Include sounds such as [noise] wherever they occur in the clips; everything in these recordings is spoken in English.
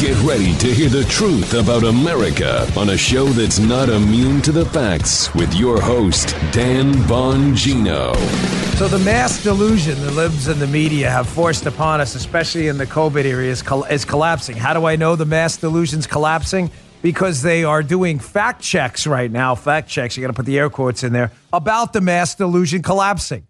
Get ready to hear the truth about America on a show that's not immune to the facts with your host, Dan Bongino. So, the mass delusion that libs and the media have forced upon us, especially in the COVID area, is, is collapsing. How do I know the mass delusion's collapsing? Because they are doing fact checks right now. Fact checks, you got to put the air quotes in there, about the mass delusion collapsing.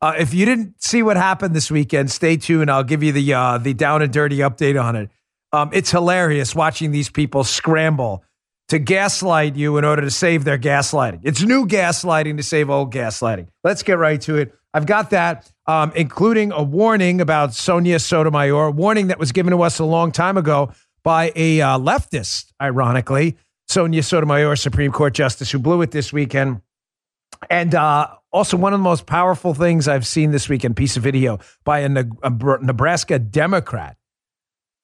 Uh, if you didn't see what happened this weekend, stay tuned. I'll give you the uh, the down and dirty update on it. Um, it's hilarious watching these people scramble to gaslight you in order to save their gaslighting. It's new gaslighting to save old gaslighting. Let's get right to it. I've got that, um, including a warning about Sonia Sotomayor, a warning that was given to us a long time ago by a uh, leftist, ironically, Sonia Sotomayor, Supreme Court Justice, who blew it this weekend. And uh, also, one of the most powerful things I've seen this weekend, piece of video by a, a Nebraska Democrat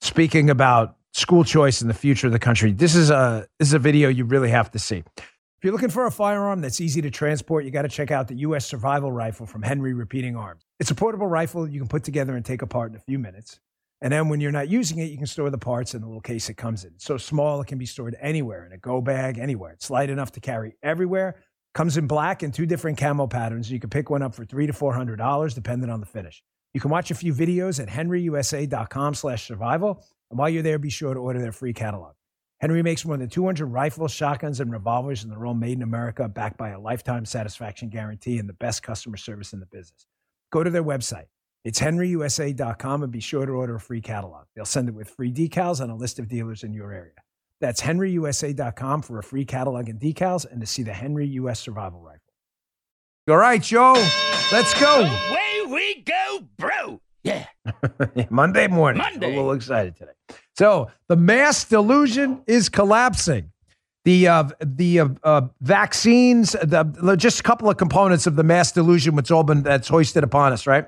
speaking about school choice and the future of the country. This is a this is a video you really have to see. If you're looking for a firearm that's easy to transport, you got to check out the U.S. Survival Rifle from Henry Repeating Arms. It's a portable rifle you can put together and take apart in a few minutes. And then when you're not using it, you can store the parts in the little case it comes in. It's so small, it can be stored anywhere in a go bag, anywhere. It's light enough to carry everywhere. Comes in black and two different camo patterns. You can pick one up for three to four hundred dollars, depending on the finish. You can watch a few videos at henryusa.com/survival and while you're there, be sure to order their free catalog. Henry makes more than 200 rifles, shotguns, and revolvers, and they're all made in America, backed by a lifetime satisfaction guarantee and the best customer service in the business. Go to their website. It's henryusa.com and be sure to order a free catalog. They'll send it with free decals and a list of dealers in your area. That's henryusa.com for a free catalog and decals and to see the Henry US Survival Rifle. All right, Joe, let's go. Away we go, bro. Yeah. [laughs] Monday morning. Monday. I'm a little excited today. So the mass delusion is collapsing. The uh, the uh, uh, vaccines, the, just a couple of components of the mass delusion, which all been that's hoisted upon us, right?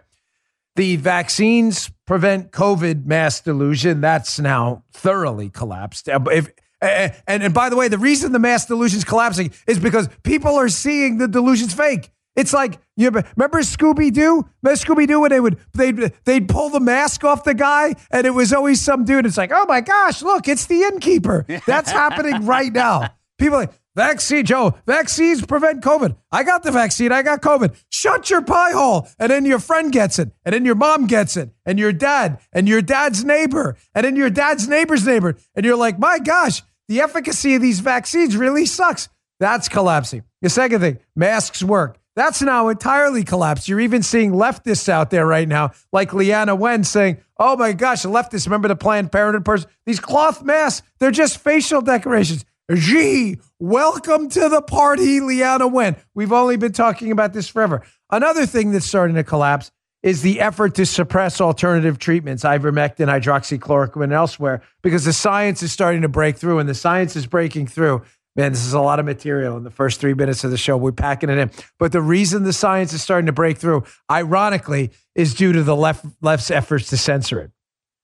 The vaccines prevent COVID mass delusion. That's now thoroughly collapsed. Uh, if, and, and by the way, the reason the mass delusion's is collapsing is because people are seeing the delusion's fake. It's like you remember Scooby Doo? Remember Scooby Doo when they would they'd they'd pull the mask off the guy, and it was always some dude. It's like, oh my gosh, look, it's the innkeeper. That's happening [laughs] right now. People like vaccine, Joe. Vaccines prevent COVID. I got the vaccine. I got COVID. Shut your pie hole, and then your friend gets it, and then your mom gets it, and your dad, and your dad's neighbor, and then your dad's neighbor's neighbor, and you're like, my gosh, the efficacy of these vaccines really sucks. That's collapsing. The second thing, masks work. That's now entirely collapsed. You're even seeing leftists out there right now, like Leana Wen saying, Oh my gosh, leftists, remember the Planned Parenthood person? These cloth masks, they're just facial decorations. Gee, welcome to the party, Leana Wen. We've only been talking about this forever. Another thing that's starting to collapse is the effort to suppress alternative treatments, ivermectin, hydroxychloroquine, and elsewhere, because the science is starting to break through, and the science is breaking through Man, this is a lot of material in the first three minutes of the show. We're packing it in. But the reason the science is starting to break through, ironically, is due to the left left's efforts to censor it.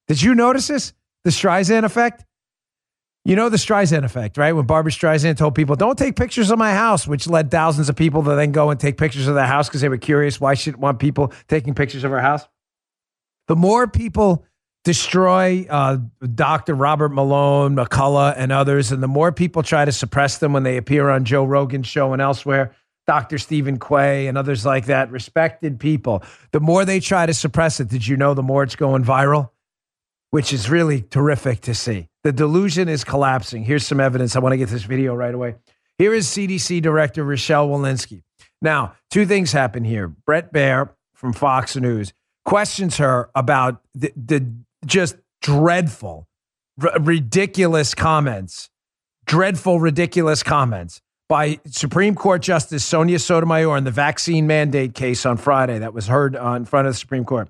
Did you notice this? The Streisand effect? You know the Streisand effect, right? When Barbra Streisand told people, don't take pictures of my house, which led thousands of people to then go and take pictures of their house because they were curious why she didn't want people taking pictures of her house. The more people destroy uh, Dr. Robert Malone, McCullough, and others. And the more people try to suppress them when they appear on Joe Rogan's show and elsewhere, Dr. Steven Quay and others like that, respected people, the more they try to suppress it, did you know the more it's going viral? Which is really terrific to see. The delusion is collapsing. Here's some evidence. I want to get this video right away. Here is CDC Director Rochelle Walensky. Now, two things happen here. Brett Baier from Fox News questions her about the, the just dreadful, r- ridiculous comments, dreadful, ridiculous comments by Supreme Court Justice Sonia Sotomayor in the vaccine mandate case on Friday that was heard in front of the Supreme Court.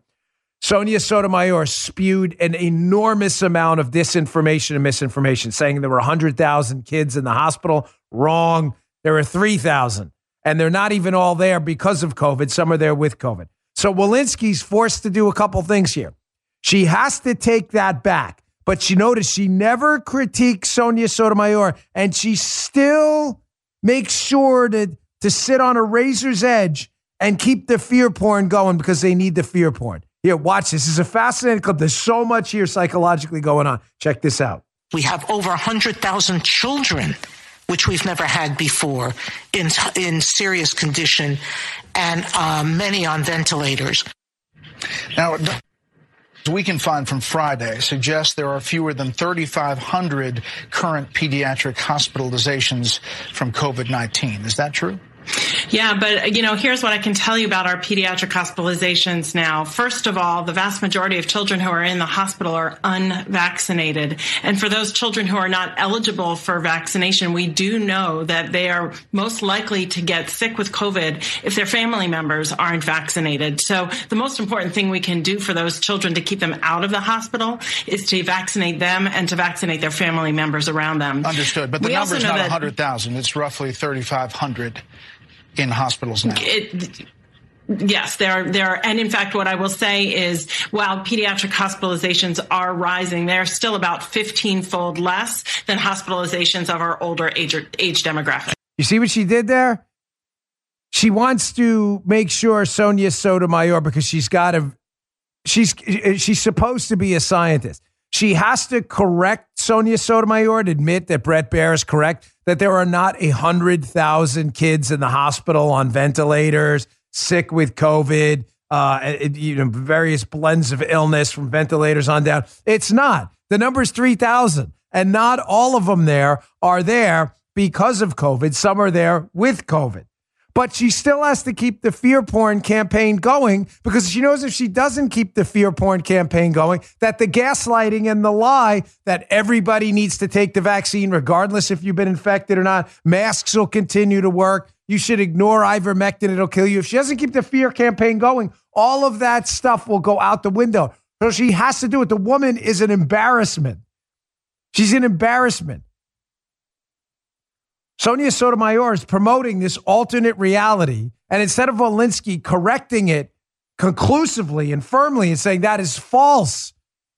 Sonia Sotomayor spewed an enormous amount of disinformation and misinformation, saying there were 100,000 kids in the hospital. Wrong. There were 3,000. And they're not even all there because of COVID. Some are there with COVID. So Walensky's forced to do a couple things here. She has to take that back. But she noticed she never critiqued Sonia Sotomayor, and she still makes sure to, to sit on a razor's edge and keep the fear porn going because they need the fear porn. Here, watch this. This is a fascinating clip. There's so much here psychologically going on. Check this out. We have over 100,000 children, which we've never had before, in, in serious condition, and uh, many on ventilators. Now, we can find from Friday suggests there are fewer than 3,500 current pediatric hospitalizations from COVID 19. Is that true? Yeah, but you know, here's what I can tell you about our pediatric hospitalizations now. First of all, the vast majority of children who are in the hospital are unvaccinated. And for those children who are not eligible for vaccination, we do know that they are most likely to get sick with COVID if their family members aren't vaccinated. So the most important thing we can do for those children to keep them out of the hospital is to vaccinate them and to vaccinate their family members around them. Understood. But the number is not 100,000. It's roughly 3,500 in hospitals now. It, Yes, there, are, there are, and in fact, what I will say is, while pediatric hospitalizations are rising, they're still about 15-fold less than hospitalizations of our older age, age demographic. You see what she did there? She wants to make sure Sonia Sotomayor, because she's got to, she's she's supposed to be a scientist. She has to correct Sonia Sotomayor to admit that Brett Baier is correct, that there are not a 100,000 kids in the hospital on ventilators, sick with COVID, uh, you know, various blends of illness from ventilators on down. It's not. The number is 3,000. And not all of them there are there because of COVID. Some are there with COVID but she still has to keep the fear porn campaign going because she knows if she doesn't keep the fear porn campaign going, that the gaslighting and the lie that everybody needs to take the vaccine, regardless if you've been infected or not, masks will continue to work. You should ignore ivermectin, it'll kill you. If she doesn't keep the fear campaign going, all of that stuff will go out the window. So she has to do it. The woman is an embarrassment. She's an embarrassment. Sonia Sotomayor is promoting this alternate reality. And instead of Walensky correcting it conclusively and firmly and saying that is false,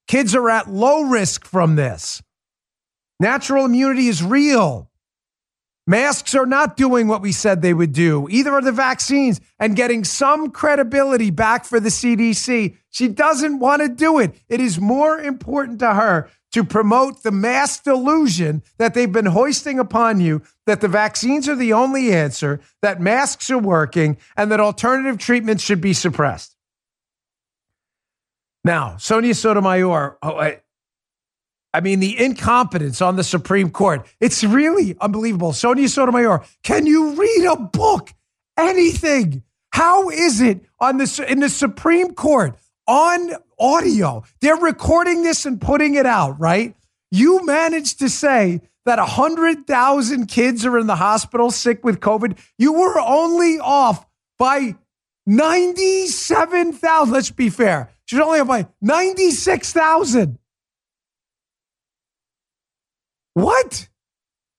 kids are at low risk from this. Natural immunity is real. Masks are not doing what we said they would do. Either are the vaccines and getting some credibility back for the CDC. She doesn't want to do it. It is more important to her to promote the mass delusion that they've been hoisting upon you that the vaccines are the only answer, that masks are working, and that alternative treatments should be suppressed. Now, Sonia Sotomayor, oh, I, I mean, the incompetence on the Supreme Court, it's really unbelievable. Sonia Sotomayor, can you read a book? Anything? How is it on this in the Supreme Court on audio. They're recording this and putting it out, right? You managed to say that 100,000 kids are in the hospital sick with COVID. You were only off by 97,000. Let's be fair. She's only off by 96,000. What?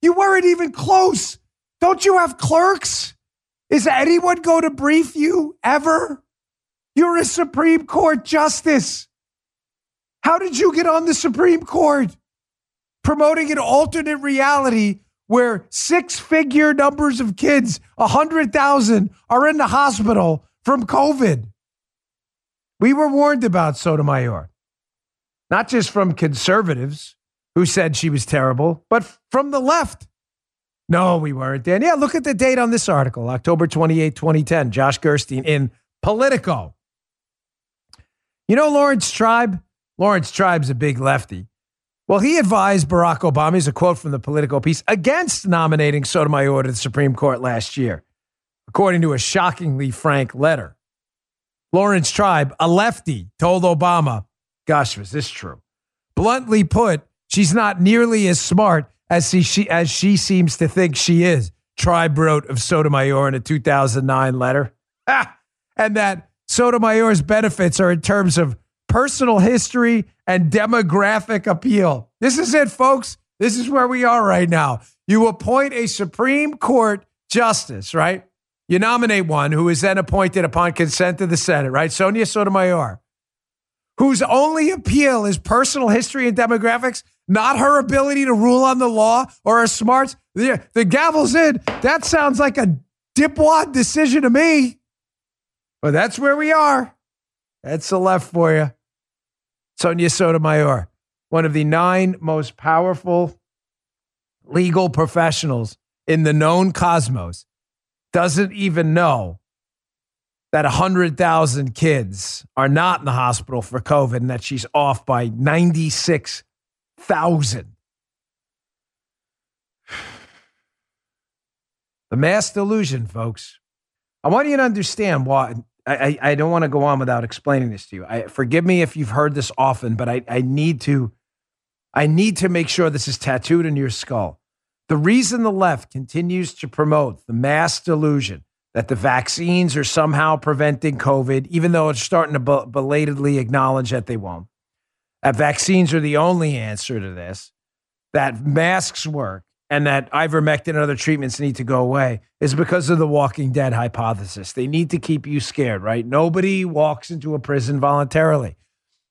You weren't even close. Don't you have clerks? Is anyone going to brief you ever? You're a Supreme Court justice. How did you get on the Supreme Court? Promoting an alternate reality where six figure numbers of kids, 100,000, are in the hospital from COVID. We were warned about Sotomayor, not just from conservatives who said she was terrible, but from the left. No, we weren't, Dan. Yeah, look at the date on this article October 28, 2010. Josh Gerstein in Politico. You know Laurence Tribe? Laurence Tribe's a big lefty. Well, he advised Barack Obama, here's a quote from the Politico piece, against nominating Sotomayor to the Supreme Court last year, according to a shockingly frank letter. Laurence Tribe, a lefty, told Obama, gosh, was this true? Bluntly put, she's not nearly as smart as she, as she seems to think she is, Tribe wrote of Sotomayor in a 2009 letter. Ah, and that Sotomayor's benefits are in terms of personal history and demographic appeal. This is it, folks. This is where we are right now. You appoint a Supreme Court justice, right? You nominate one who is then appointed upon consent of the Senate, right? Sonia Sotomayor, whose only appeal is personal history and demographics, not her ability to rule on the law or her smarts. The, the gavel's in. That sounds like a dipwad decision to me. But that's where we are. That's the left for you. Sonia Sotomayor, one of the nine most powerful legal professionals in the known cosmos, doesn't even know that 100,000 kids are not in the hospital for COVID and that she's off by 96,000. [sighs] The mass delusion, folks. I want you to understand why. I, I, don't want to go on without explaining this to you. I, forgive me if you've heard this often, but I, I need to I need to make sure this is tattooed in your skull. The reason the left continues to promote the mass delusion that the vaccines are somehow preventing COVID, even though it's starting to belatedly acknowledge that they won't, that vaccines are the only answer to this, that masks work, and that ivermectin and other treatments need to go away is because of the Walking Dead hypothesis. They need to keep you scared, right? Nobody walks into a prison voluntarily.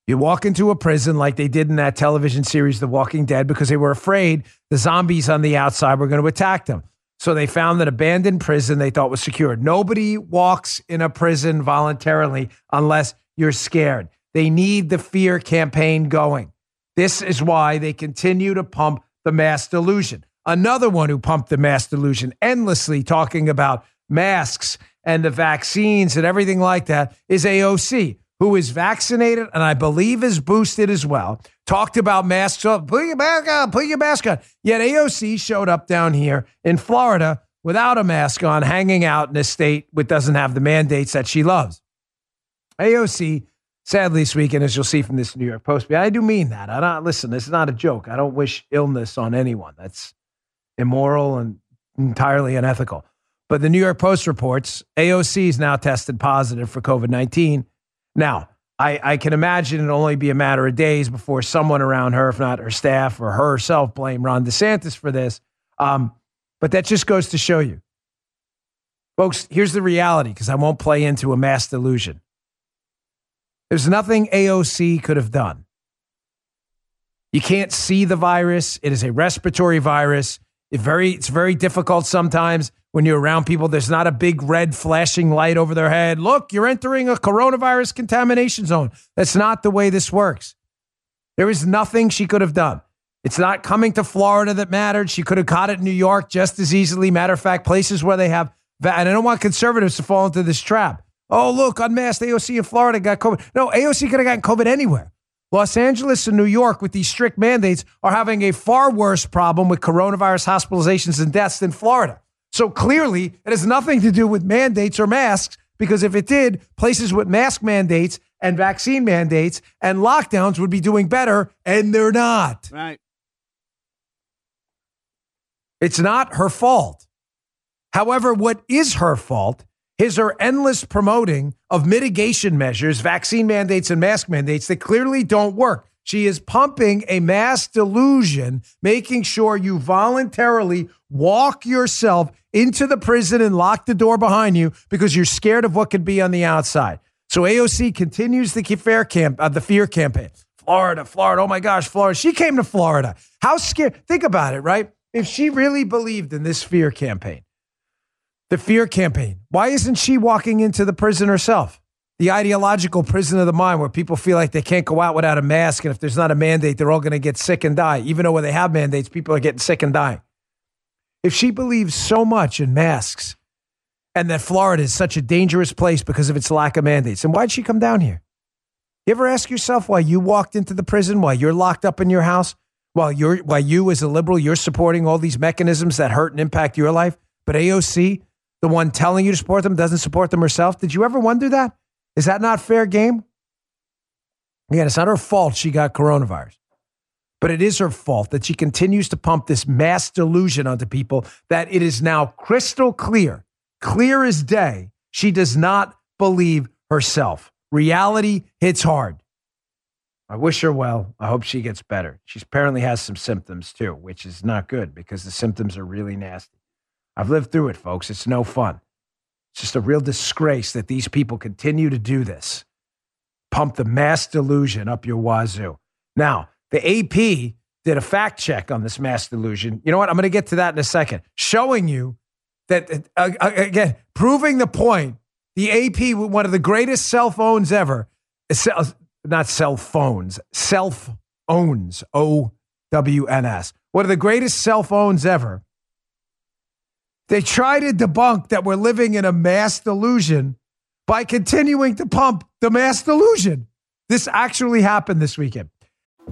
You walk into a prison like they did in that television series, The Walking Dead, because they were afraid the zombies on the outside were going to attack them. So they found an abandoned prison they thought was secure. Nobody walks in a prison voluntarily unless you're scared. They need the fear campaign going. This is why they continue to pump the mass delusion. Another one who pumped the mass delusion endlessly talking about masks and the vaccines and everything like that is AOC, who is vaccinated and I believe is boosted as well. Talked about masks. Oh, put your mask on, put your mask on. Yet AOC showed up down here in Florida without a mask on, hanging out in a state which doesn't have the mandates that she loves. AOC, sadly, weekend, as you'll see from this New York Post, I do mean that. I don't listen. This is not a joke. I don't wish illness on anyone. That's immoral and entirely unethical. But the New York Post reports AOC is now tested positive for COVID 19. Now, I, I, can imagine it'll only be a matter of days before someone around her, if not her staff or herself, blame Ron DeSantis for this. Um, but that just goes to show you. Folks, here's the reality because I won't play into a mass delusion. There's nothing AOC could have done. You can't see the virus, it is a respiratory virus. It very, it's very difficult sometimes when you're around people. There's not a big red flashing light over their head. Look, you're entering a coronavirus contamination zone. That's not the way this works. There is nothing she could have done. It's not coming to Florida that mattered. She could have caught it in New York just as easily. Matter of fact, places where they have, and I don't want conservatives to fall into this trap. Oh, look, unmasked AOC in Florida got COVID. No, AOC could have gotten COVID anywhere. Los Angeles and New York, with these strict mandates, are having a far worse problem with coronavirus hospitalizations and deaths than Florida. So clearly, it has nothing to do with mandates or masks, because if it did, places with mask mandates and vaccine mandates and lockdowns would be doing better, and they're not. Right. It's not her fault. However, what is her fault his or endless promoting of mitigation measures, vaccine mandates, and mask mandates that clearly don't work. She is pumping a mass delusion, making sure you voluntarily walk yourself into the prison and lock the door behind you because you're scared of what could be on the outside. So AOC continues the fear camp, uh, the fear campaign. Florida, Florida. Oh my gosh, Florida. She came to Florida. How scared? Think about it, right? If she really believed in this fear campaign, the fear campaign. Why isn't she walking into the prison herself? The ideological prison of the mind where people feel like they can't go out without a mask. And if there's not a mandate, they're all going to get sick and die. Even though when they have mandates, people are getting sick and dying. If she believes so much in masks and that Florida is such a dangerous place because of its lack of mandates, then why'd she come down here? You ever ask yourself why you walked into the prison, why you're locked up in your house, while you're why you as a liberal, you're supporting all these mechanisms that hurt and impact your life? But AOC, the one telling you to support them doesn't support them herself. Did you ever wonder that? Is that not fair game? Again, it's not her fault she got coronavirus, but it is her fault that she continues to pump this mass delusion onto people that it is now crystal clear, clear as day, she does not believe herself. Reality hits hard. I wish her well. I hope she gets better. She apparently has some symptoms too, which is not good because the symptoms are really nasty. I've lived through it, folks. It's no fun. It's just a real disgrace that these people continue to do this. Pump the mass delusion up your wazoo. Now, the AP did a fact check on this mass delusion. You know what? I'm going to get to that in a second, showing you that, uh, uh again, proving the point. The AP, one of the greatest cell phones ever, not cell phones, self owns, O W N S, one of the greatest cell phones ever. They try to debunk that we're living in a mass delusion by continuing to pump the mass delusion. This actually happened this weekend.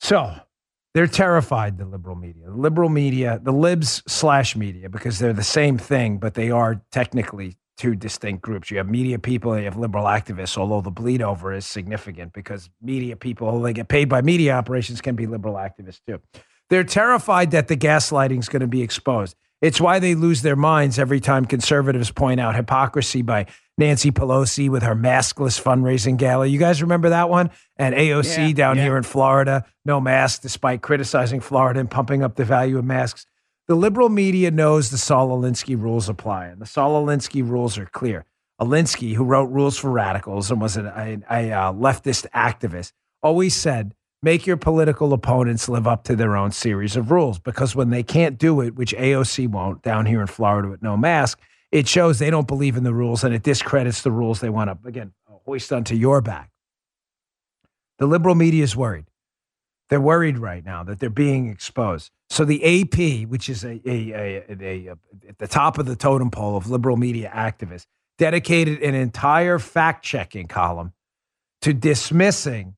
So they're terrified, the liberal media. The liberal media, the libs slash media, because they're the same thing, but they are technically two distinct groups. You have media people and you have liberal activists, although the bleed over is significant because media people, they get paid by media operations, can be liberal activists too. They're terrified that the gaslighting is going to be exposed. It's why they lose their minds every time conservatives point out hypocrisy by Nancy Pelosi with her maskless fundraising gala. You guys remember that one? And AOC yeah, down yeah. here in Florida, no mask, despite criticizing Florida and pumping up the value of masks. The liberal media knows the Saul Alinsky rules apply, and the Saul Alinsky rules are clear. Alinsky, who wrote Rules for Radicals and was an, a, a uh, leftist activist, always said make your political opponents live up to their own series of rules because when they can't do it, which AOC won't down here in Florida with no mask, it shows they don't believe in the rules and it discredits the rules they want to, again, hoist onto your back. The liberal media is worried. They're worried right now that they're being exposed. So the AP, which is a, a, a, a, at the top of the totem pole of liberal media activists, dedicated an entire fact checking column to dismissing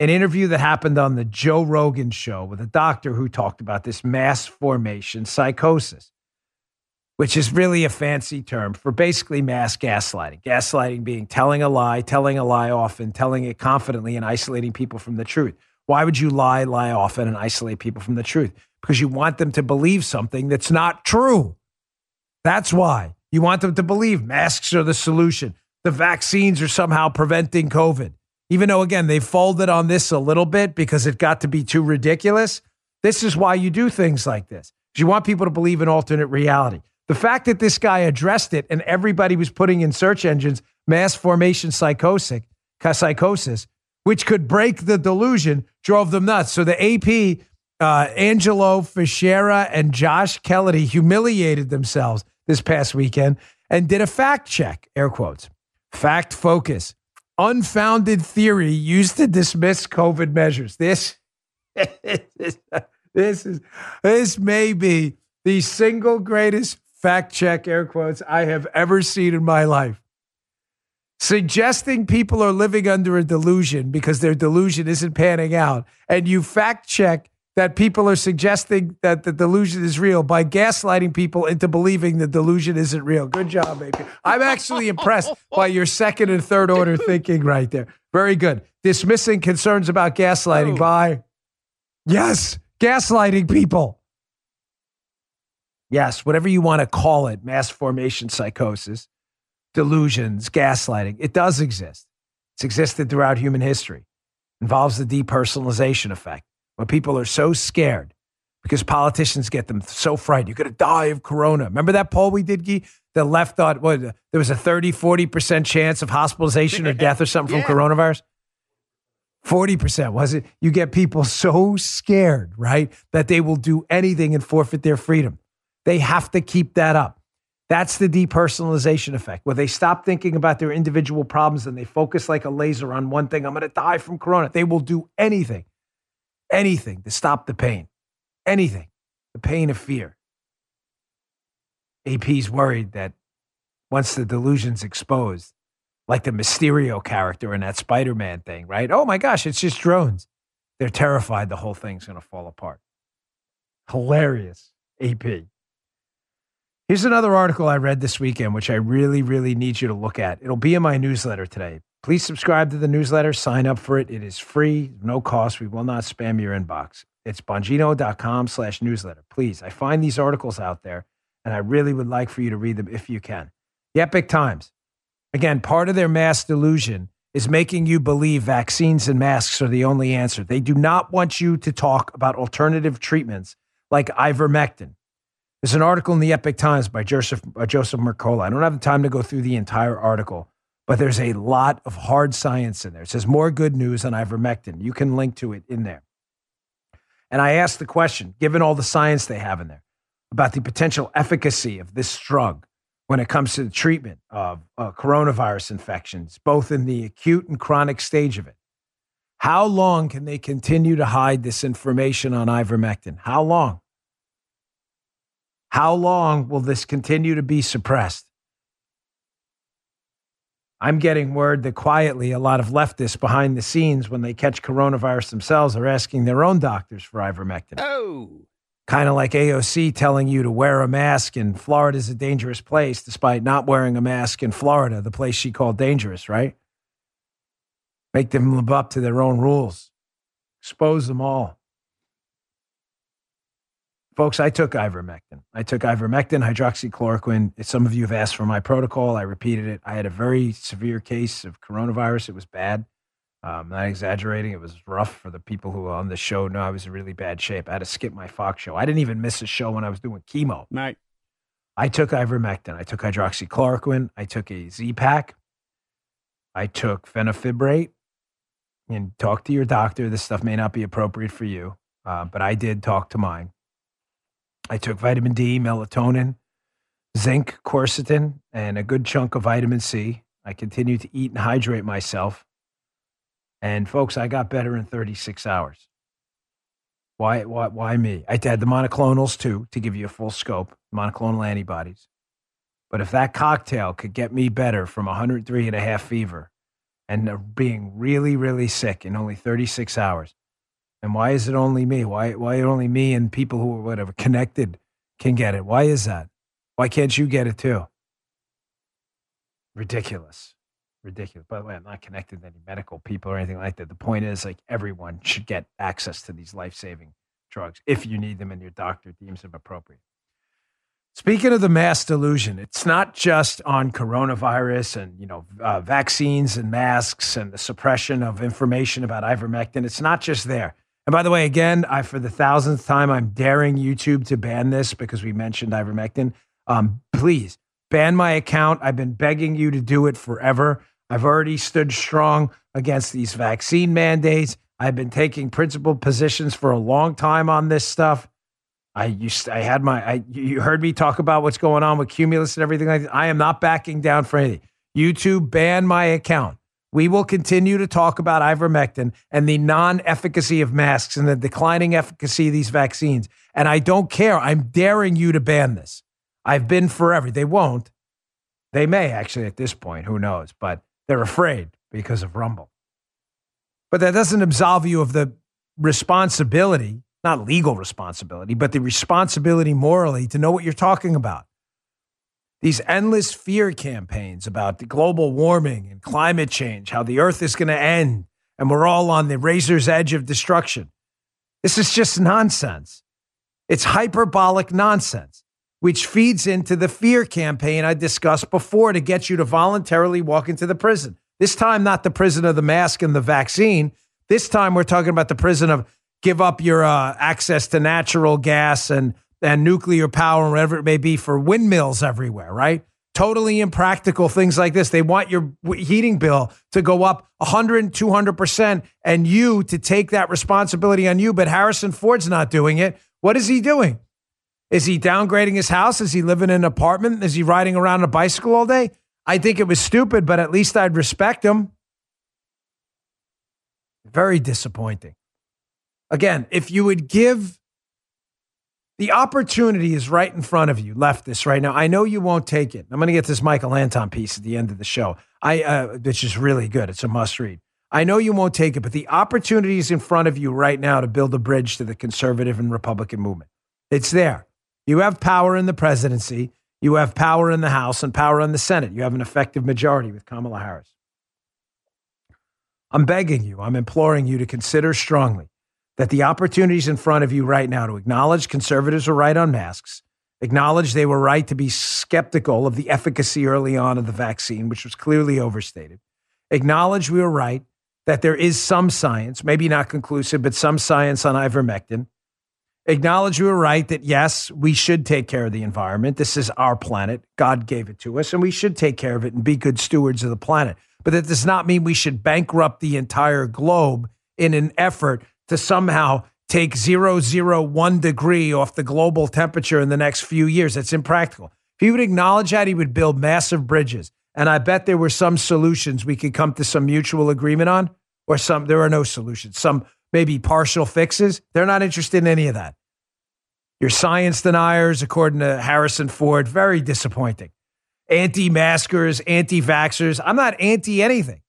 an interview that happened on the Joe Rogan show with a doctor who talked about this mass formation psychosis, which is really a fancy term for basically mass gaslighting. Gaslighting being telling a lie, telling a lie often, telling it confidently, and isolating people from the truth. Why would you lie, lie often, and isolate people from the truth? Because you want them to believe something that's not true. That's why. You want them to believe masks are the solution. The vaccines are somehow preventing COVID even though, again, they folded on this a little bit because it got to be too ridiculous. This is why you do things like this. You want people to believe in alternate reality. The fact that this guy addressed it and everybody was putting in search engines mass formation psychosis, psychosis, which could break the delusion, drove them nuts. So the AP, uh, Angelo Fichera and Josh Kelety humiliated themselves this past weekend and did a fact check, air quotes, fact focus unfounded theory used to dismiss COVID measures. This, [laughs] this is this may be the single greatest fact check air quotes I have ever seen in my life. Suggesting people are living under a delusion because their delusion isn't panning out, and you fact check that people are suggesting that the delusion is real by gaslighting people into believing the delusion isn't real. Good job, baby. I'm actually impressed by your second and third order thinking right there. Very good. Dismissing concerns about gaslighting oh. by, yes, gaslighting people. Yes, whatever you want to call it, mass formation psychosis, delusions, gaslighting, it does exist. It's existed throughout human history. Involves the depersonalization effect when people are so scared because politicians get them so frightened. You're going to die of corona. Remember that poll we did, Guy? The left thought what, there was a 30, 40% chance of hospitalization or death or something [laughs] yeah. from coronavirus. 40% was it? You get people so scared, right, that they will do anything and forfeit their freedom. They have to keep that up. That's the depersonalization effect, where they stop thinking about their individual problems and they focus like a laser on one thing. I'm going to die from corona. They will do anything anything to stop the pain, anything, the pain of fear. AP's worried that once the delusion's exposed, like the Mysterio character in that Spider Man thing, right? Oh my gosh, it's just drones. They're terrified the whole thing's going to fall apart. Hilarious. AP. Here's another article I read this weekend, which I really, really need you to look at. It'll be in my newsletter today. Please subscribe to the newsletter, sign up for it. It is free, no cost. We will not spam your inbox. It's bongino.com slash newsletter. Please, I find these articles out there, and I really would like for you to read them if you can. The Epoch Times. Again, part of their mass delusion is making you believe vaccines and masks are the only answer. They do not want you to talk about alternative treatments like ivermectin. There's an article in the Epoch Times by Joseph, uh, Joseph Mercola. I don't have the time to go through the entire article, but there's a lot of hard science in there. It says more good news on ivermectin. You can link to it in there. And I asked the question, given all the science they have in there, about the potential efficacy of this drug when it comes to the treatment of uh, coronavirus infections, both in the acute and chronic stage of it. How long can they continue to hide this information on ivermectin? How long? How long will this continue to be suppressed? I'm getting word that quietly a lot of leftists behind the scenes, when they catch coronavirus themselves, are asking their own doctors for ivermectin. Oh. Kind of like AOC telling you to wear a mask and Florida is a dangerous place, despite not wearing a mask in Florida, the place she called dangerous, right? Make them live up to their own rules, expose them all. Folks, I took ivermectin. I took ivermectin, hydroxychloroquine. Some of you have asked for my protocol. I repeated it. I had a very severe case of coronavirus. It was bad. I'm not exaggerating. It was rough for the people who were on the show. No, I was in really bad shape. I had to skip my Fox show. I didn't even miss a show when I was doing chemo. Right. I took ivermectin. I took hydroxychloroquine. I took a Z-Pak. I took fenofibrate. And talk to your doctor. This stuff may not be appropriate for you, uh, but I did talk to mine. I took vitamin D, melatonin, zinc, quercetin, and a good chunk of vitamin C. I continued to eat and hydrate myself. And folks, I got better in 36 hours. Why, why, why me? I had the monoclonals too, to give you a full scope, monoclonal antibodies. But if that cocktail could get me better from 103 and a half fever and being really, really sick in only 36 hours, and why is it only me? Why, why only me and people who are whatever connected can get it? Why is that? Why can't you get it too? Ridiculous ridiculous. By the way, I'm not connected to any medical people or anything like that. The point is, like, everyone should get access to these life saving drugs if you need them and your doctor deems them appropriate. Speaking of the mass delusion, it's not just on coronavirus and you know uh, vaccines and masks and the suppression of information about ivermectin. It's not just there. And by the way, again, I for the thousandth time, I'm daring YouTube to ban this because we mentioned ivermectin. Um, please ban my account. I've been begging you to do it forever. I've already stood strong against these vaccine mandates. I've been taking principled positions for a long time on this stuff. I used I had my I you heard me talk about what's going on with Cumulus and everything like that. I am not backing down for anything. YouTube ban my account. We will continue to talk about ivermectin and the non-efficacy of masks and the declining efficacy of these vaccines. And I don't care. I'm daring you to ban this. I've been forever. They won't. They may actually at this point. Who knows? But they're afraid because of Rumble. But that doesn't absolve you of the responsibility, not legal responsibility, but the responsibility morally to know what you're talking about. These endless fear campaigns about the global warming and climate change, how the earth is going to end, and we're all on the razor's edge of destruction. This is just nonsense. It's hyperbolic nonsense which feeds into the fear campaign I discussed before to get you to voluntarily walk into the prison. This time, not the prison of the mask and the vaccine. This time, we're talking about the prison of give up your uh, access to natural gas and, and nuclear power whatever it may be for windmills everywhere, right? Totally impractical things like this. They want your heating bill to go up 100 200% and you to take that responsibility on you. But Harrison Ford's not doing it. What is he doing? Is he downgrading his house? Is he living in an apartment? Is he riding around a bicycle all day? I think it was stupid, but at least I'd respect him. Very disappointing. Again, if you would give The opportunity is right in front of you, leftists, right now. I know you won't take it. I'm going to get this Michael Anton piece at the end of the show, I, uh, which is really good. It's a must read. I know you won't take it, but the opportunity is in front of you right now to build a bridge to the conservative and Republican movement. It's there. You have power in the presidency, you have power in the House, and power in the Senate. You have an effective majority with Kamala Harris. I'm begging you, I'm imploring you to consider strongly that the opportunities in front of you right now to acknowledge conservatives were right on masks, acknowledge they were right to be skeptical of the efficacy early on of the vaccine, which was clearly overstated, acknowledge we were right that there is some science, maybe not conclusive, but some science on ivermectin. Acknowledge we were right that yes, we should take care of the environment. This is our planet. God gave it to us, and we should take care of it and be good stewards of the planet. But that does not mean we should bankrupt the entire globe in an effort to somehow take 001 degree off the global temperature in the next few years. It's impractical. If he would acknowledge that, he would build massive bridges. And I bet there were some solutions we could come to some mutual agreement on, or some, there are no solutions, some maybe partial fixes. They're not interested in any of that. Your science deniers, according to Harrison Ford, very disappointing. Anti maskers, anti vaxxers. I'm not anti anything.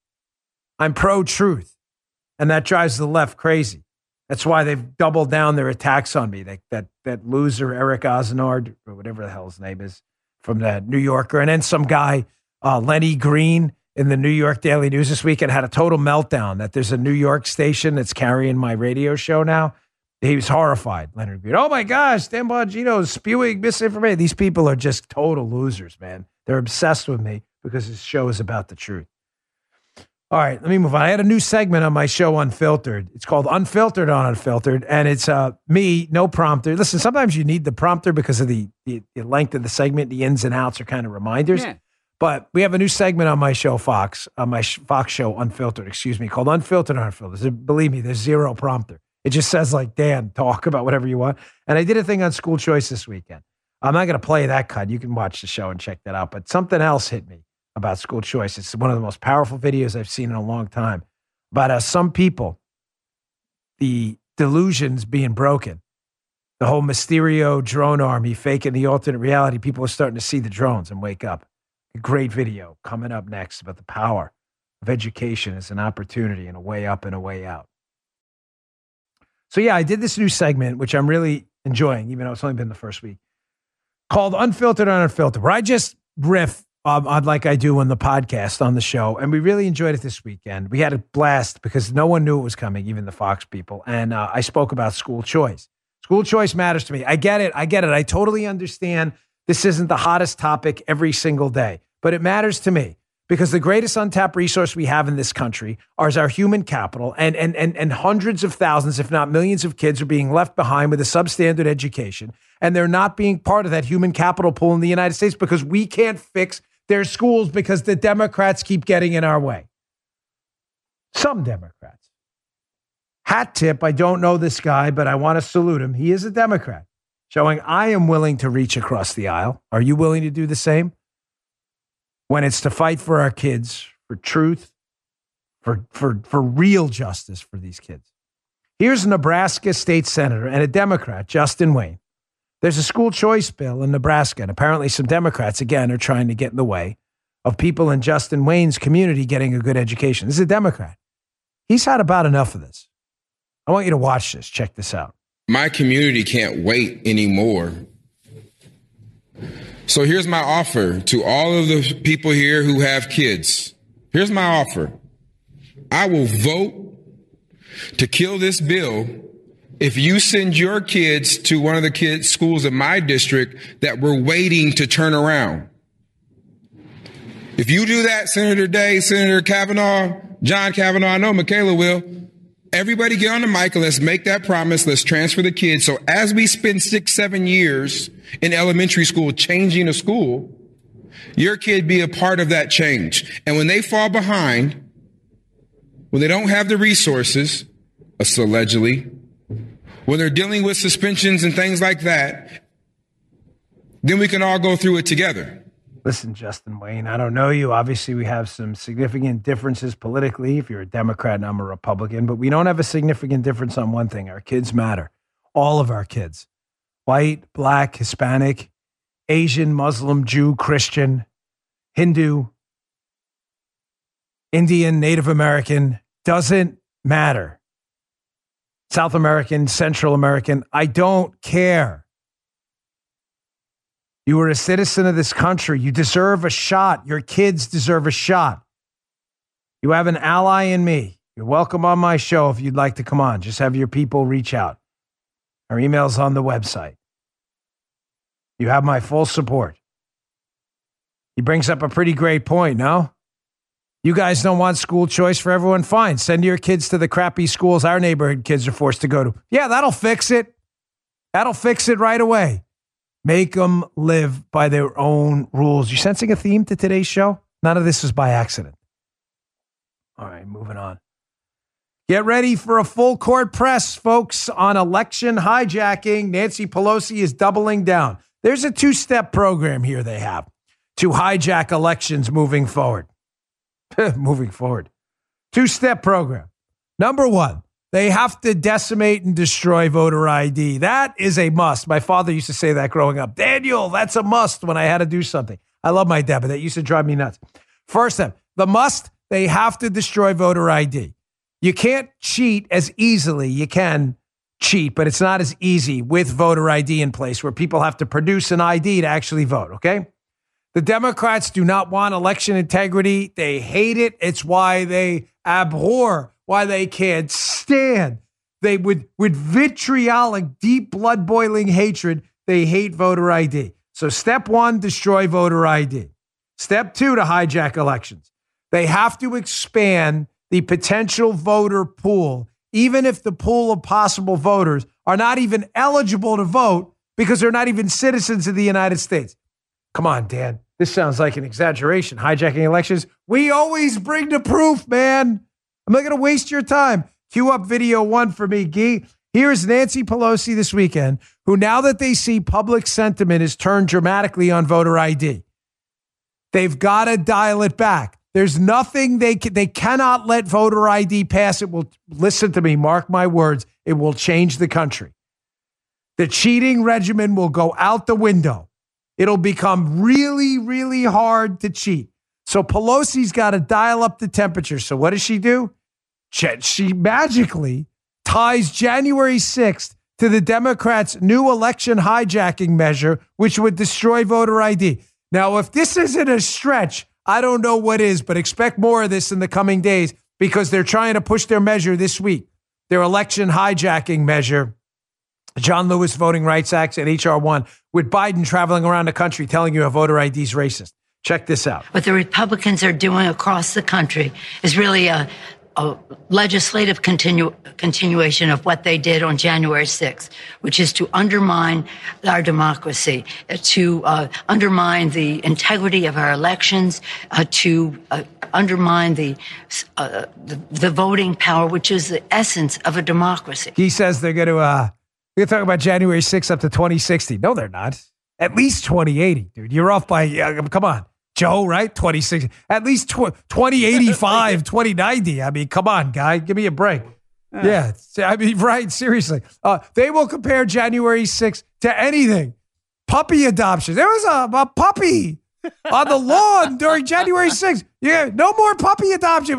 I'm pro truth. And that drives the left crazy. That's why they've doubled down their attacks on me. They, that that loser Eric Osnard or whatever the hell his name is from the New Yorker, and then some guy uh, Lenny Green in the New York Daily News this weekend had a total meltdown. That there's a New York station that's carrying my radio show now. He was horrified. Leonard Green. Oh my gosh, Dan Bongino spewing misinformation. These people are just total losers, man. They're obsessed with me because this show is about the truth. All right, let me move on. I had a new segment on my show, Unfiltered. It's called Unfiltered on Unfiltered, and it's uh, me, no prompter. Listen, sometimes you need the prompter because of the, the, the length of the segment. The ins and outs are kind of reminders. Yeah. But we have a new segment on my show, Fox, on my sh- Fox show, Unfiltered, excuse me, called Unfiltered on Unfiltered. Believe me, there's zero prompter. It just says, like, Dan, talk about whatever you want. And I did a thing on school choice this weekend. I'm not going to play that cut. You can watch the show and check that out. But something else hit me about school choice. It's one of the most powerful videos I've seen in a long time about how uh, some people, the delusions being broken, the whole Mysterio drone army faking the alternate reality, people are starting to see the drones and wake up. A great video coming up next about the power of education as an opportunity and a way up and a way out. So, yeah, I did this new segment, which I'm really enjoying, even though it's only been the first week, called Unfiltered on Unfiltered, where I just riff um, on like I do on the podcast on the show. And we really enjoyed it this weekend. We had a blast because no one knew it was coming, even the Fox people. And uh, I spoke about school choice. School choice matters to me. I get it. I get it. I totally understand this isn't the hottest topic every single day, but it matters to me because the greatest untapped resource we have in this country is our human capital and, and, and, and hundreds of thousands, if not millions of kids are being left behind with a substandard education and they're not being part of that human capital pool in the United States because we can't fix their schools because the Democrats keep getting in our way. Some Democrats. Hat tip, I don't know this guy, but I want to salute him. He is a Democrat, showing I am willing to reach across the aisle. Are you willing to do the same? When it's to fight for our kids, for truth, for, for, for real justice for these kids. Here's Nebraska state senator and a Democrat, Justin Wayne. There's a school choice bill in Nebraska, and apparently some Democrats, again, are trying to get in the way of people in Justin Wayne's community getting a good education. This is a Democrat. He's had about enough of this. I want you to watch this. Check this out. My community can't wait anymore. So here's my offer to all of the people here who have kids. Here's my offer. I will vote to kill this bill if you send your kids to one of the kids schools in my district that we're waiting to turn around. If you do that, Senator Day, Senator Cavanaugh, John Cavanaugh, I know Michaela will. Everybody get on the mic and let's make that promise. Let's transfer the kids. So as we spend six, seven years in elementary school changing a school, your kid be a part of that change. And when they fall behind, when they don't have the resources, allegedly, when they're dealing with suspensions and things like that, then we can all go through it together. Listen, Justin Wayne, I don't know you. Obviously, we have some significant differences politically. If you're a Democrat and I'm a Republican, but we don't have a significant difference on one thing our kids matter. All of our kids. white, black, Hispanic, Asian, Muslim, Jew, Christian, Hindu, Indian, Native American, doesn't matter. South American, Central American, I don't care. You are a citizen of this country. You deserve a shot. Your kids deserve a shot. You have an ally in me. You're welcome on my show if you'd like to come on. Just have your people reach out. Our email's on the website. You have my full support. He brings up a pretty great point, no? You guys don't want school choice for everyone? Fine. Send your kids to the crappy schools our neighborhood kids are forced to go to. Yeah, that'll fix it. That'll fix it right away. Make them live by their own rules. You sensing a theme to today's show? None of this is by accident. All right, moving on. Get ready for a full court press, folks, on election hijacking. Nancy Pelosi is doubling down. There's a two step program here they have to hijack elections moving forward. [laughs] moving forward. Two step program. Number one, they have to decimate and destroy voter ID. That is a must. My father used to say that growing up. Daniel, that's a must when I had to do something. I love my dad, but that used to drive me nuts. First step, the must they have to destroy voter ID. You can't cheat as easily. You can cheat, but it's not as easy with voter ID in place where people have to produce an ID to actually vote, okay? The Democrats do not want election integrity. They hate it. It's why they abhor, why they can't stand. They would with vitriolic, deep blood boiling hatred, they hate voter ID. So step 1, destroy voter ID. Step 2 to hijack elections. They have to expand the potential voter pool, even if the pool of possible voters are not even eligible to vote because they're not even citizens of the United States. Come on, Dan. This sounds like an exaggeration. Hijacking elections. We always bring the proof, man. I'm not going to waste your time. Cue up video one for me, Gee. Here's Nancy Pelosi this weekend, who now that they see public sentiment is turned dramatically on voter ID, they've got to dial it back. There's nothing they can, they cannot let voter ID pass. It will listen to me, mark my words. It will change the country. The cheating regimen will go out the window. It'll become really, really hard to cheat. So Pelosi's got to dial up the temperature. So what does she do? She magically ties January 6th to the Democrats' new election hijacking measure, which would destroy voter ID. Now, if this isn't a stretch, I don't know what is, but expect more of this in the coming days because they're trying to push their measure this week, their election hijacking measure, John Lewis Voting Rights Act and HR 1, with Biden traveling around the country telling you a voter ID is racist. Check this out. What the Republicans are doing across the country is really a, a legislative continu- continuation of what they did on January 6th, which is to undermine our democracy, uh, to uh, undermine the integrity of our elections, uh, to uh, undermine the, uh, the, the voting power, which is the essence of a democracy. He says they're going to uh, we're talking about January 6th up to 2060. No, they're not. At least 2080, dude. You're off by. come on. Joe, right? 26, at least tw- 2085, [laughs] 2090. I mean, come on, guy. Give me a break. Yeah. yeah I mean, right. Seriously. Uh, they will compare January 6th to anything. Puppy adoption. There was a, a puppy on the lawn during January 6th. Yeah, no more puppy adoption.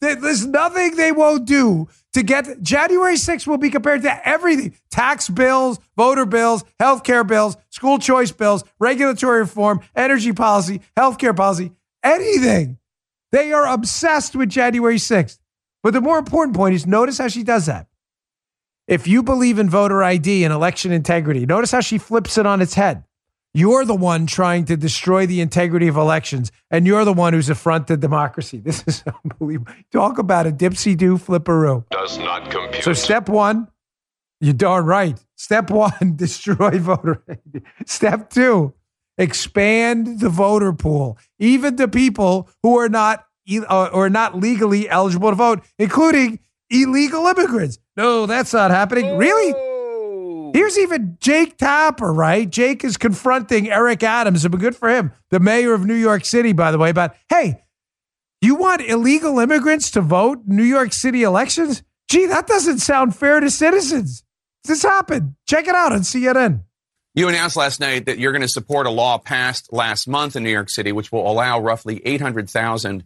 There's nothing they won't do to get January 6th will be compared to everything tax bills, voter bills, healthcare bills, school choice bills, regulatory reform, energy policy, healthcare policy, anything. They are obsessed with January 6th. But the more important point is notice how she does that. If you believe in voter ID and election integrity, notice how she flips it on its head. You're the one trying to destroy the integrity of elections, and you're the one who's affronted democracy. [laughs] This is unbelievable. Talk about a dipsy do flipperoo. Does not compute. So, step one, you're darn right. Step one, [laughs] destroy voter Step two, expand the voter pool, even to people who are not uh, or not legally eligible to vote, including illegal immigrants. No, that's not happening. Really? Here's even Jake Tapper, right? Jake is confronting Eric Adams, but good for him, the mayor of New York City, by the way, about, hey, you want illegal immigrants to vote New York City elections? Gee, that doesn't sound fair to citizens. This happened. Check it out on CNN. You announced last night that you're going to support a law passed last month in New York City, which will allow roughly 800,000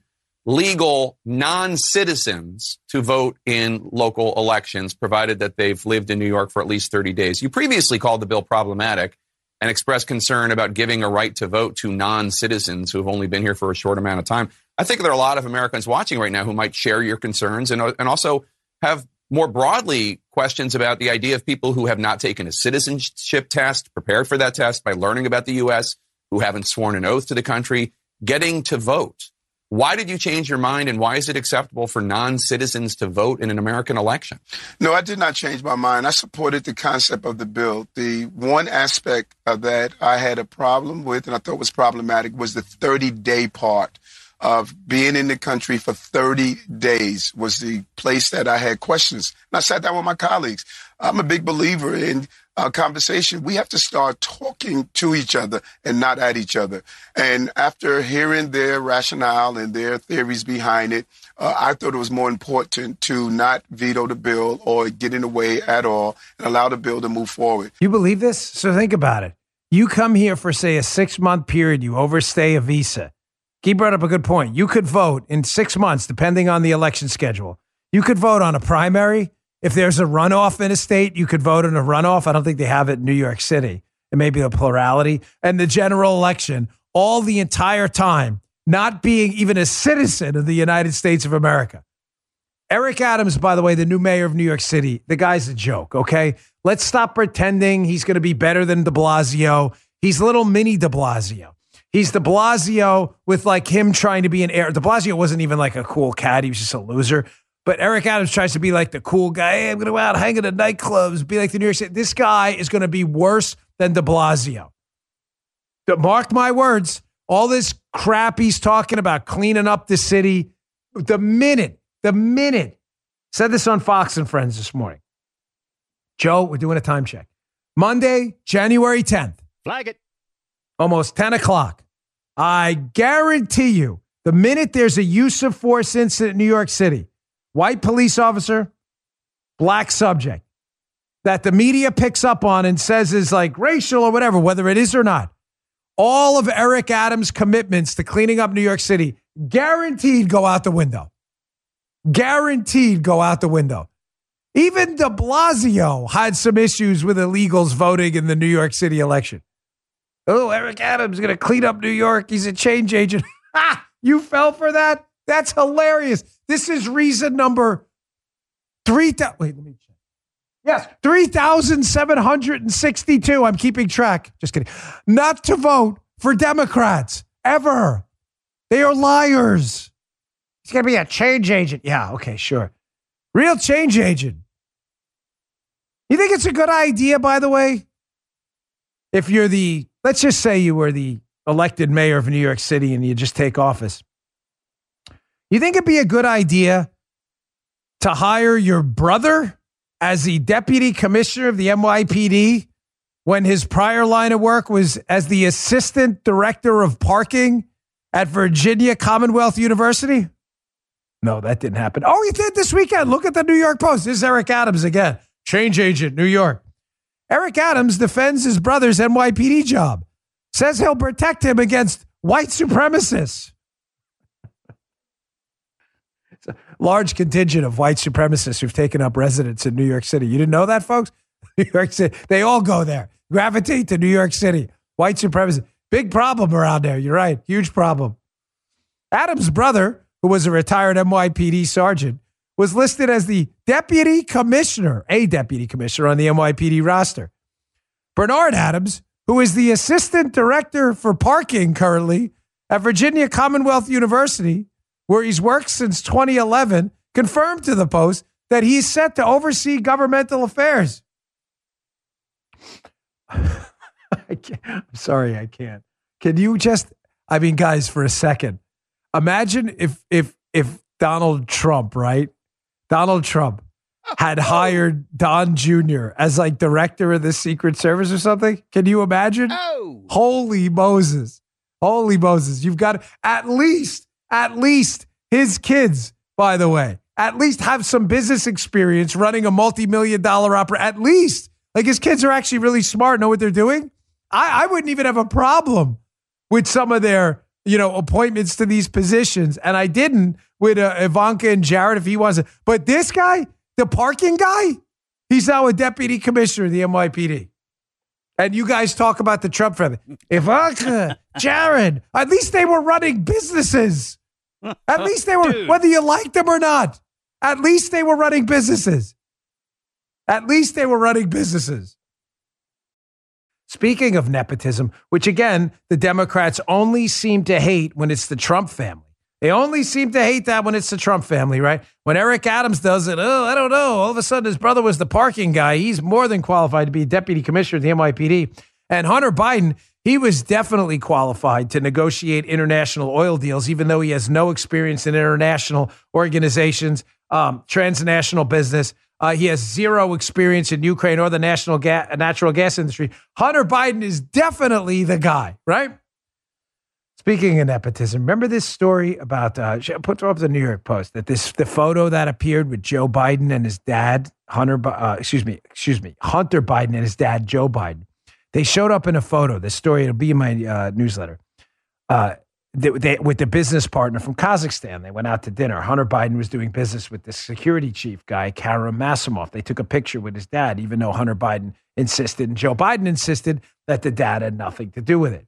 legal non citizens to vote in local elections, provided that they've lived in New York for at least 30 days. You previously called the bill problematic and expressed concern about giving a right to vote to non citizens who have only been here for a short amount of time. I think there are a lot of Americans watching right now who might share your concerns and, and also have more broadly questions about the idea of people who have not taken a citizenship test, prepared for that test by learning about the U.S., who haven't sworn an oath to the country, getting to vote. Why did you change your mind and why is it acceptable for non citizens to vote in an American election? No, I did not change my mind. I supported the concept of the bill. The one aspect of that I had a problem with and I thought was problematic was the 30 day part of being in the country for 30 days was the place that I had questions. And I sat down with my colleagues. I'm a big believer in uh, conversation, we have to start talking to each other and not at each other. And after hearing their rationale and their theories behind it, uh, I thought it was more important to not veto the bill or get in the way at all and allow the bill to move forward. You believe this? So think about it. You come here for, say, a six month period, you overstay a visa. He brought up a good point. You could vote in six months, depending on the election schedule. You could vote on a primary if there's a runoff in a state, you could vote in a runoff. I don't think they have it in New York City. It may be a plurality. And the general election, all the entire time, not being even a citizen of the United States of America. Eric Adams, by the way, the new mayor of New York City, the guy's a joke, okay? Let's stop pretending he's going to be better than de Blasio. He's little mini de Blasio. He's de Blasio with like him trying to be an heir. De Blasio wasn't even like a cool cat. He was just a loser. But Eric Adams tries to be like the cool guy. Hey, I'm going to go out hanging at the nightclubs, be like the New York City. This guy is going to be worse than de Blasio. Mark my words. All this crap he's talking about cleaning up the city. The minute, the minute, said this on Fox and Friends this morning. Joe, we're doing a time check. Monday, January 10th. Flag it. Almost 10 o'clock. I guarantee you, the minute there's a use of force incident in New York City, white police officer, black subject that the media picks up on and says is like racial or whatever, whether it is or not. All of Eric Adams' commitments to cleaning up New York City guaranteed go out the window. Guaranteed go out the window. Even de Blasio had some issues with illegals voting in the New York City election. Oh, Eric Adams is going to clean up New York. He's a change agent. [laughs] You fell for that? That's hilarious. This is reason number three. Wait, let me check. Yes, 3,762. I'm keeping track. Just kidding. Not to vote for Democrats ever. They are liars. He's going to be a change agent. Yeah, okay, sure. Real change agent. You think it's a good idea, by the way? If you're the, let's just say you were the elected mayor of New York City and you just take office. You think it'd be a good idea to hire your brother as the deputy commissioner of the NYPD when his prior line of work was as the assistant director of parking at Virginia Commonwealth University? No, that didn't happen. Oh, he did this weekend. Look at the New York Post. This is Eric Adams again, change agent, New York. Eric Adams defends his brother's NYPD job, says he'll protect him against white supremacists. Large contingent of white supremacists who've taken up residence in New York City. You didn't know that, folks? [laughs] New York City, they all go there, gravitate to New York City. White supremacists, big problem around there. You're right, huge problem. Adams' brother, who was a retired NYPD sergeant, was listed as the deputy commissioner, a deputy commissioner on the NYPD roster. Bernard Adams, who is the assistant director for parking currently at Virginia Commonwealth University, where he's worked since 2011, confirmed to the Post that he's set to oversee governmental affairs. [laughs] I can't, I'm sorry, I can't. Can you just, I mean, guys, for a second, imagine if if if Donald Trump, right? Donald Trump had [laughs] oh. hired Don Jr. as like director of the Secret Service or something. Can you imagine? Oh. Holy Moses. Holy Moses. You've got at least at least his kids, by the way, at least have some business experience running a multi million dollar opera. At least, like his kids are actually really smart, know what they're doing. I, I wouldn't even have a problem with some of their, you know, appointments to these positions. And I didn't with uh, Ivanka and Jared if he wasn't. But this guy, the parking guy, he's now a deputy commissioner of the NYPD. And you guys talk about the Trump family. Ivanka, Jared, at least they were running businesses. [laughs] At least they were, Dude. whether you liked them or not, at least they were running businesses. At least they were running businesses. Speaking of nepotism, which again, the Democrats only seem to hate when it's the Trump family. They only seem to hate that when it's the Trump family, right? When Eric Adams does it, oh, I don't know. All of a sudden, his brother was the parking guy. He's more than qualified to be deputy commissioner of the NYPD. And Hunter Biden, he was definitely qualified to negotiate international oil deals, even though he has no experience in international organizations, um, transnational business. Uh, he has zero experience in Ukraine or the national ga- natural gas industry. Hunter Biden is definitely the guy, right? Speaking of nepotism, remember this story about uh, put up the New York Post that this the photo that appeared with Joe Biden and his dad Hunter, uh, excuse me, excuse me, Hunter Biden and his dad Joe Biden. They showed up in a photo. This story it'll be in my uh, newsletter. Uh, they, they, with the business partner from Kazakhstan, they went out to dinner. Hunter Biden was doing business with the security chief guy, Karim Masimov. They took a picture with his dad, even though Hunter Biden insisted and Joe Biden insisted that the dad had nothing to do with it.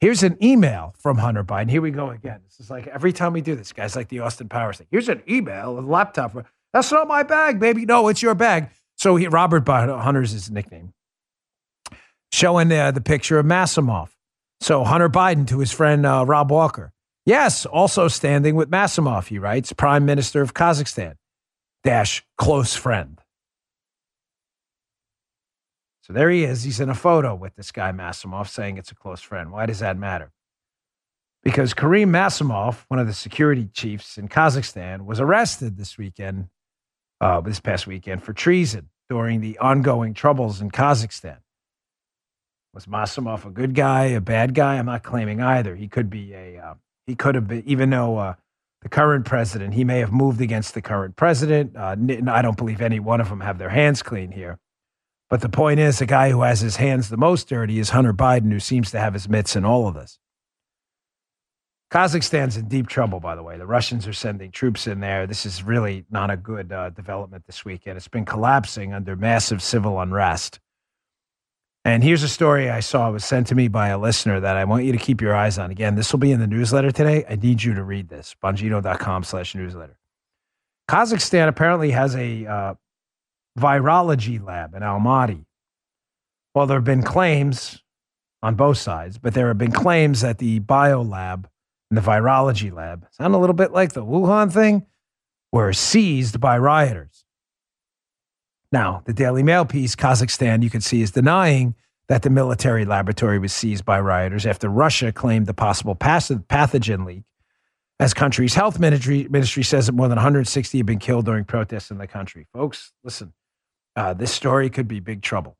Here's an email from Hunter Biden. Here we go again. This is like every time we do this, guys, like the Austin Powers thing. Here's an email, a laptop. That's not my bag, baby. No, it's your bag. So he, Robert Biden, Hunter's his nickname, showing uh, the picture of Masimov. So Hunter Biden to his friend uh, Rob Walker. Yes, also standing with Masimov, he writes, Prime Minister of Kazakhstan, dash close friend. So there he is. He's in a photo with this guy Masimov saying it's a close friend. Why does that matter? Because Karim Masimov, one of the security chiefs in Kazakhstan, was arrested this weekend, uh, this past weekend, for treason during the ongoing troubles in Kazakhstan. Was Masimov a good guy, a bad guy? I'm not claiming either. He could be a, uh, he could have been, even though uh, the current president, he may have moved against the current president. Uh, I don't believe any one of them have their hands clean here. But the point is, the guy who has his hands the most dirty is Hunter Biden, who seems to have his mitts in all of this. Kazakhstan's in deep trouble, by the way. The Russians are sending troops in there. This is really not a good uh, development this weekend. It's been collapsing under massive civil unrest. And here's a story I saw. It was sent to me by a listener that I want you to keep your eyes on. Again, this will be in the newsletter today. I need you to read this. Bongino.com slash newsletter. Kazakhstan apparently has a uh, virology lab in Almaty. Well, there have been claims on both sides, but there have been claims that the bio lab and the virology lab sound a little bit like the Wuhan thing, were seized by rioters. Now, the Daily Mail piece, Kazakhstan, you can see, is denying that the military laboratory was seized by rioters after Russia claimed the possible pathogen leak. As country's health ministry, ministry says that more than 160 have been killed during protests in the country. Folks, listen, uh, this story could be big trouble.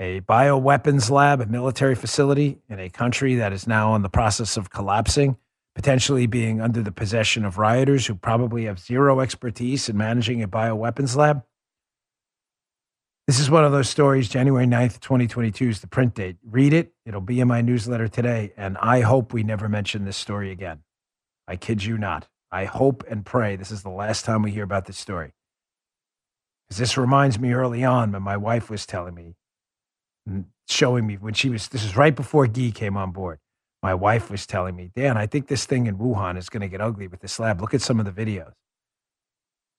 A bioweapons lab, a military facility in a country that is now in the process of collapsing, potentially being under the possession of rioters who probably have zero expertise in managing a bioweapons lab. This is one of those stories. January 9th, 2022 is the print date. Read it. It'll be in my newsletter today. And I hope we never mention this story again. I kid you not. I hope and pray this is the last time we hear about this story. Because this reminds me early on when my wife was telling me, showing me when she was, this is right before Guy came on board. My wife was telling me, Dan, I think this thing in Wuhan is going to get ugly with this lab. Look at some of the videos.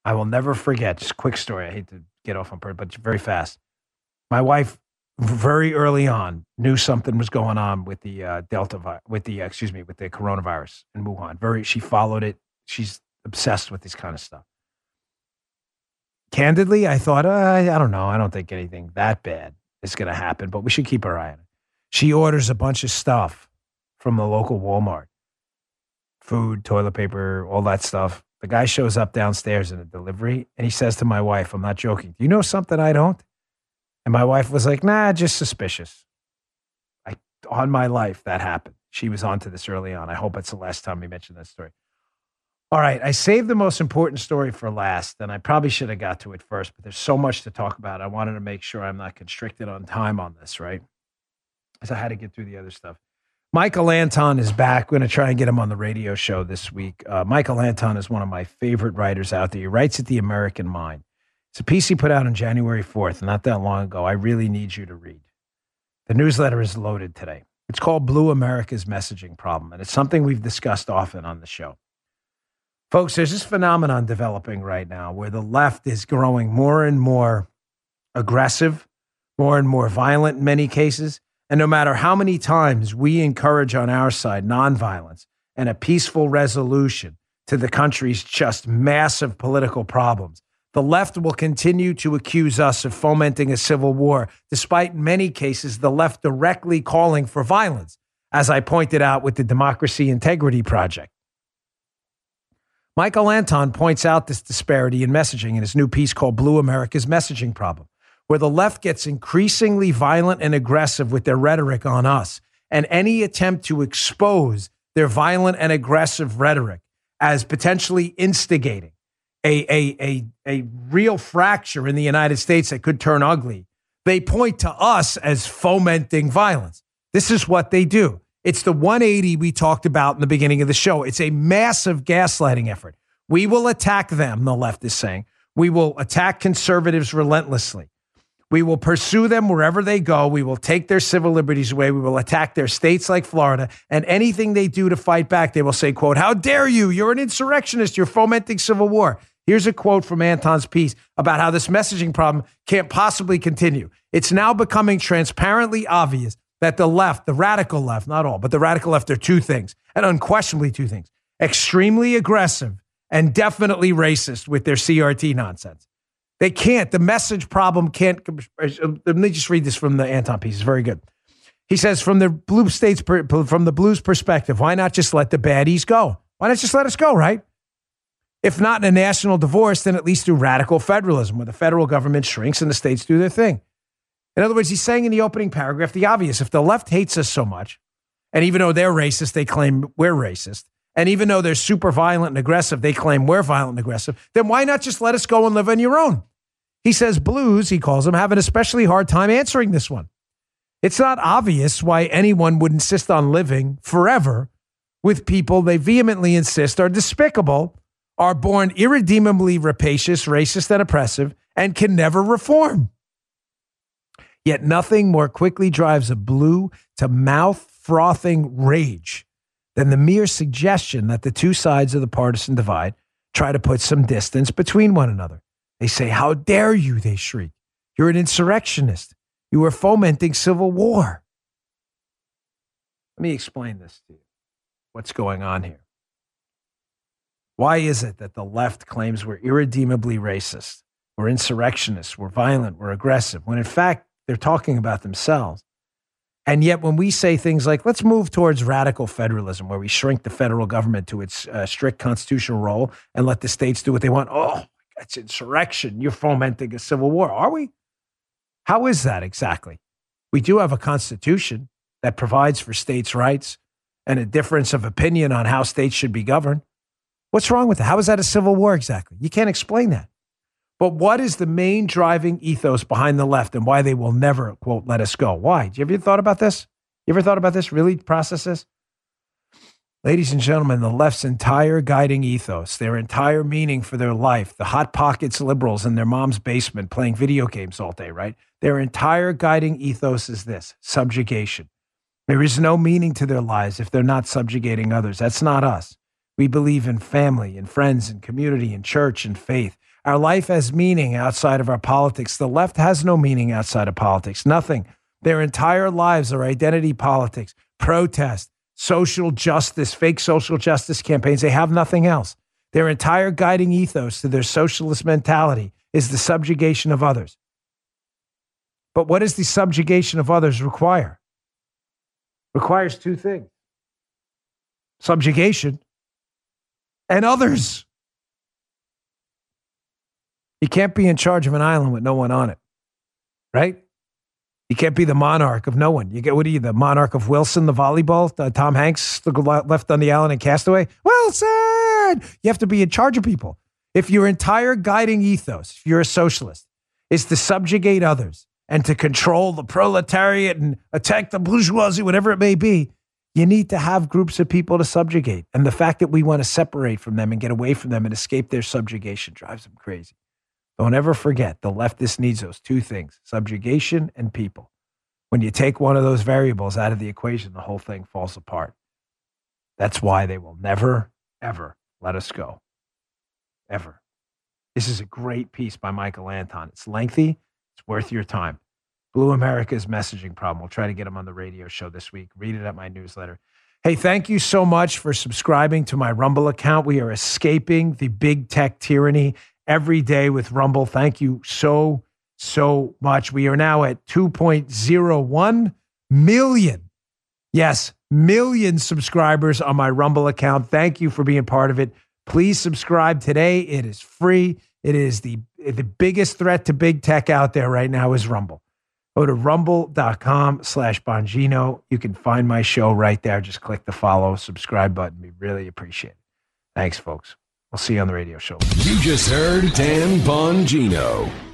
I will never forget. Just quick story. I hate to get off on part, but very fast. My wife, very early on, knew something was going on with the uh, Delta, vi- with the uh, excuse me, with the coronavirus in Wuhan. Very, she followed it. She's obsessed with this kind of stuff. Candidly, I thought, uh, I don't know. I don't think anything that bad is going to happen, but we should keep our eye on it. She orders a bunch of stuff from the local Walmart food, toilet paper, all that stuff. The guy shows up downstairs in a delivery and he says to my wife, I'm not joking, do you know something I don't? And my wife was like, nah, just suspicious. I, on my life, that happened. She was onto this early on. I hope it's the last time we mention that story. All right, I saved the most important story for last, and I probably should have got to it first, but there's so much to talk about. I wanted to make sure I'm not constricted on time on this, right? As I had to get through the other stuff. Michael Anton is back. We're going to try and get him on the radio show this week. Uh, Michael Anton is one of my favorite writers out there. He writes at The American Mind. It's a piece he put out on January 4th, not that long ago. I really need you to read. The newsletter is loaded today. It's called Blue America's Messaging Problem, and it's something we've discussed often on the show. Folks, there's this phenomenon developing right now where the left is growing more and more aggressive, more and more violent in many cases. And no matter how many times we encourage on our side nonviolence and a peaceful resolution to the country's just massive political problems, the left will continue to accuse us of fomenting a civil war, despite in many cases the left directly calling for violence, as I pointed out with the Democracy Integrity Project. Michael Anton points out this disparity in messaging in his new piece called Blue America's Messaging Problem where the left gets increasingly violent and aggressive with their rhetoric on us. And any attempt to expose their violent and aggressive rhetoric as potentially instigating a, a, a, a real fracture in the United States that could turn ugly, they point to us as fomenting violence. This is what they do. It's the 180 we talked about in the beginning of the show. It's a massive gaslighting effort. We will attack them, the left is saying. We will attack conservatives relentlessly. We will pursue them wherever they go. We will take their civil liberties away. We will attack their states like Florida. And anything they do to fight back, they will say, quote, How dare you? You're an insurrectionist. You're fomenting civil war. Here's a quote from Anton's piece about how this messaging problem can't possibly continue. It's now becoming transparently obvious that the left, the radical left, not all, but the radical left are two things, and unquestionably two things extremely aggressive and definitely racist with their CRT nonsense. They can't. The message problem can't. Let me just read this from the Anton piece. It's very good. He says, from the blue states, from the blues perspective, why not just let the baddies go? Why not just let us go, right? If not in a national divorce, then at least through radical federalism, where the federal government shrinks and the states do their thing. In other words, he's saying in the opening paragraph the obvious. If the left hates us so much, and even though they're racist, they claim we're racist, and even though they're super violent and aggressive, they claim we're violent and aggressive, then why not just let us go and live on your own? He says blues, he calls them, have an especially hard time answering this one. It's not obvious why anyone would insist on living forever with people they vehemently insist are despicable, are born irredeemably rapacious, racist, and oppressive, and can never reform. Yet nothing more quickly drives a blue to mouth frothing rage than the mere suggestion that the two sides of the partisan divide try to put some distance between one another. They say, How dare you? They shriek. You're an insurrectionist. You are fomenting civil war. Let me explain this to you. What's going on here? Why is it that the left claims we're irredeemably racist, we're insurrectionists, we're violent, we're aggressive, when in fact they're talking about themselves? And yet, when we say things like, let's move towards radical federalism, where we shrink the federal government to its uh, strict constitutional role and let the states do what they want, oh, that's insurrection. You're fomenting a civil war. Are we? How is that exactly? We do have a constitution that provides for states' rights and a difference of opinion on how states should be governed. What's wrong with that? How is that a civil war exactly? You can't explain that. But what is the main driving ethos behind the left and why they will never, quote, let us go? Why? Do you ever thought about this? You ever thought about this? Really process this? Ladies and gentlemen, the left's entire guiding ethos, their entire meaning for their life, the Hot Pockets liberals in their mom's basement playing video games all day, right? Their entire guiding ethos is this subjugation. There is no meaning to their lives if they're not subjugating others. That's not us. We believe in family and friends and community and church and faith. Our life has meaning outside of our politics. The left has no meaning outside of politics, nothing. Their entire lives are identity politics, protest, social justice, fake social justice campaigns. They have nothing else. Their entire guiding ethos to their socialist mentality is the subjugation of others. But what does the subjugation of others require? Requires two things subjugation and others. You can't be in charge of an island with no one on it, right? You can't be the monarch of no one. You get what are you, the monarch of Wilson, the volleyball? Uh, Tom Hanks the left on the island in Castaway. Wilson, you have to be in charge of people. If your entire guiding ethos, if you're a socialist, is to subjugate others, and to control the proletariat and attack the bourgeoisie, whatever it may be, you need to have groups of people to subjugate. And the fact that we want to separate from them and get away from them and escape their subjugation drives them crazy. Don't ever forget the leftist needs those two things subjugation and people. When you take one of those variables out of the equation, the whole thing falls apart. That's why they will never, ever let us go. Ever. This is a great piece by Michael Anton. It's lengthy, it's worth your time. Blue America's messaging problem. We'll try to get him on the radio show this week. Read it at my newsletter. Hey, thank you so much for subscribing to my Rumble account. We are escaping the big tech tyranny every day with Rumble. Thank you so, so much. We are now at 2.01 million. Yes, million subscribers on my Rumble account. Thank you for being part of it. Please subscribe today. It is free. It is the the biggest threat to big tech out there right now is Rumble. Go to rumble.com slash Bongino. You can find my show right there. Just click the follow, subscribe button. We really appreciate it. Thanks, folks. We'll see you on the radio show. You just heard Dan Bongino.